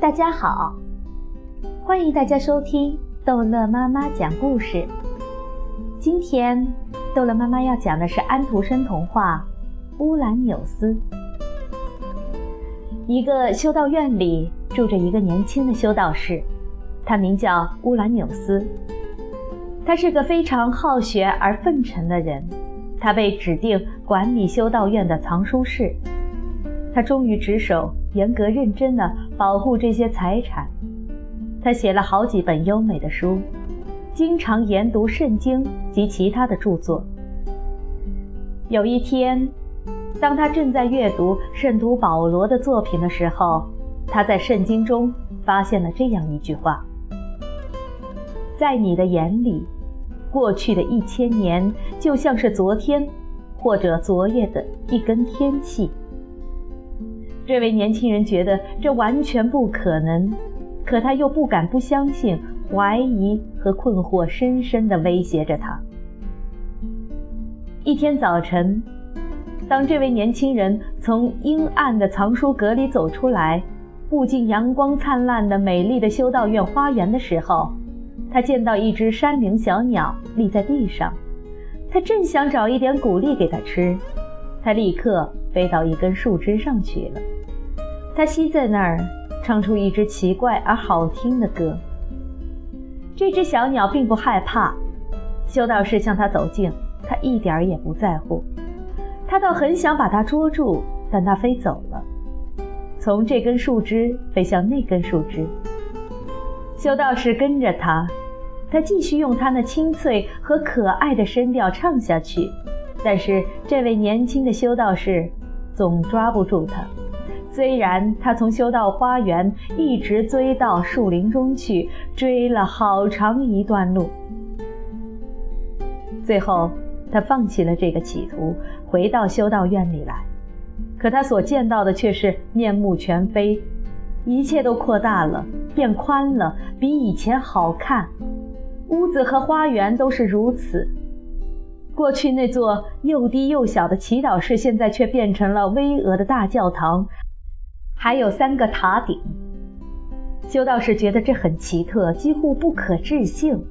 大家好，欢迎大家收听逗乐妈妈讲故事。今天逗乐妈妈要讲的是安徒生童话《乌兰纽斯》。一个修道院里住着一个年轻的修道士，他名叫乌兰纽斯。他是个非常好学而奉承的人，他被指定管理修道院的藏书室。他忠于职守，严格认真地保护这些财产。他写了好几本优美的书，经常研读圣经及其他的著作。有一天，当他正在阅读圣徒保罗的作品的时候，他在圣经中发现了这样一句话：“在你的眼里，过去的一千年就像是昨天，或者昨夜的一根天气。”这位年轻人觉得这完全不可能，可他又不敢不相信，怀疑和困惑深深地威胁着他。一天早晨，当这位年轻人从阴暗的藏书阁里走出来，步进阳光灿烂的美丽的修道院花园的时候，他见到一只山羚小鸟立在地上，他正想找一点谷粒给它吃，他立刻飞到一根树枝上去了。他吸在那儿，唱出一支奇怪而好听的歌。这只小鸟并不害怕，修道士向它走近，它一点儿也不在乎。他倒很想把它捉住，但它飞走了，从这根树枝飞向那根树枝。修道士跟着它，他继续用他那清脆和可爱的声调唱下去，但是这位年轻的修道士总抓不住它。虽然他从修道花园一直追到树林中去，追了好长一段路，最后他放弃了这个企图，回到修道院里来。可他所见到的却是面目全非，一切都扩大了，变宽了，比以前好看。屋子和花园都是如此。过去那座又低又小的祈祷室，现在却变成了巍峨的大教堂。还有三个塔顶。修道士觉得这很奇特，几乎不可置信。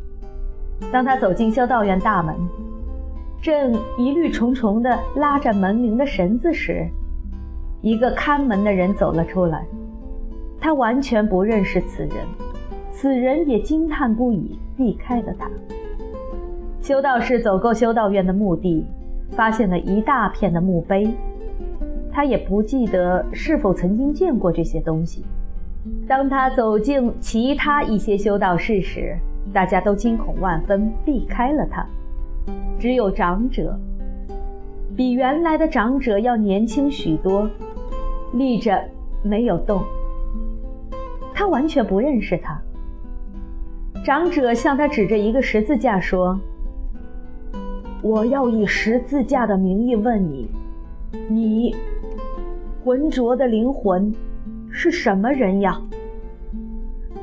当他走进修道院大门，正疑虑重重地拉着门铃的绳子时，一个看门的人走了出来。他完全不认识此人，此人也惊叹不已，避开了他。修道士走过修道院的墓地，发现了一大片的墓碑。他也不记得是否曾经见过这些东西。当他走进其他一些修道士时，大家都惊恐万分，避开了他。只有长者，比原来的长者要年轻许多，立着没有动。他完全不认识他。长者向他指着一个十字架说：“我要以十字架的名义问你，你。”浑浊的灵魂是什么人呀？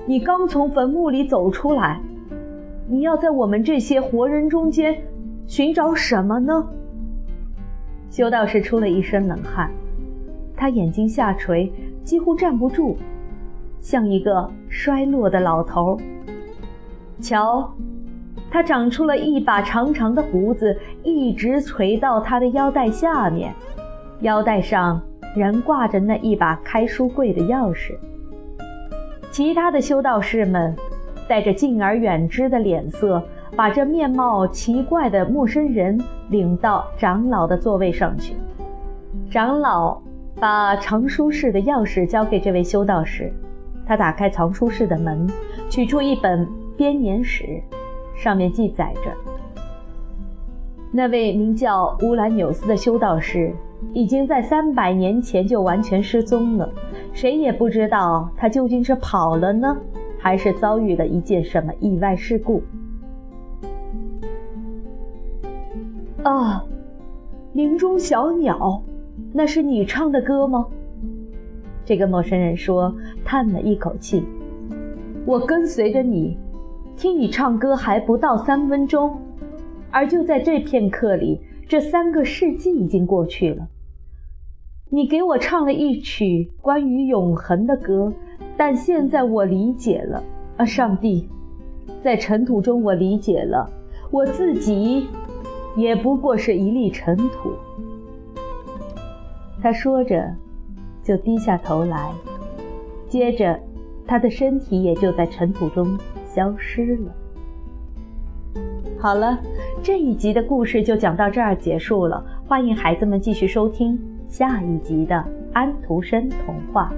你刚从坟墓里走出来，你要在我们这些活人中间寻找什么呢？修道士出了一身冷汗，他眼睛下垂，几乎站不住，像一个衰落的老头。瞧，他长出了一把长长的胡子，一直垂到他的腰带下面，腰带上。仍挂着那一把开书柜的钥匙。其他的修道士们带着敬而远之的脸色，把这面貌奇怪的陌生人领到长老的座位上去。长老把藏书室的钥匙交给这位修道士，他打开藏书室的门，取出一本编年史，上面记载着：那位名叫乌兰纽斯的修道士。已经在三百年前就完全失踪了，谁也不知道他究竟是跑了呢，还是遭遇了一件什么意外事故。啊，林中小鸟，那是你唱的歌吗？这个陌生人说，叹了一口气。我跟随着你，听你唱歌还不到三分钟，而就在这片刻里。这三个世纪已经过去了，你给我唱了一曲关于永恒的歌，但现在我理解了，啊，上帝，在尘土中我理解了，我自己也不过是一粒尘土。他说着，就低下头来，接着，他的身体也就在尘土中消失了。好了，这一集的故事就讲到这儿结束了。欢迎孩子们继续收听下一集的安徒生童话。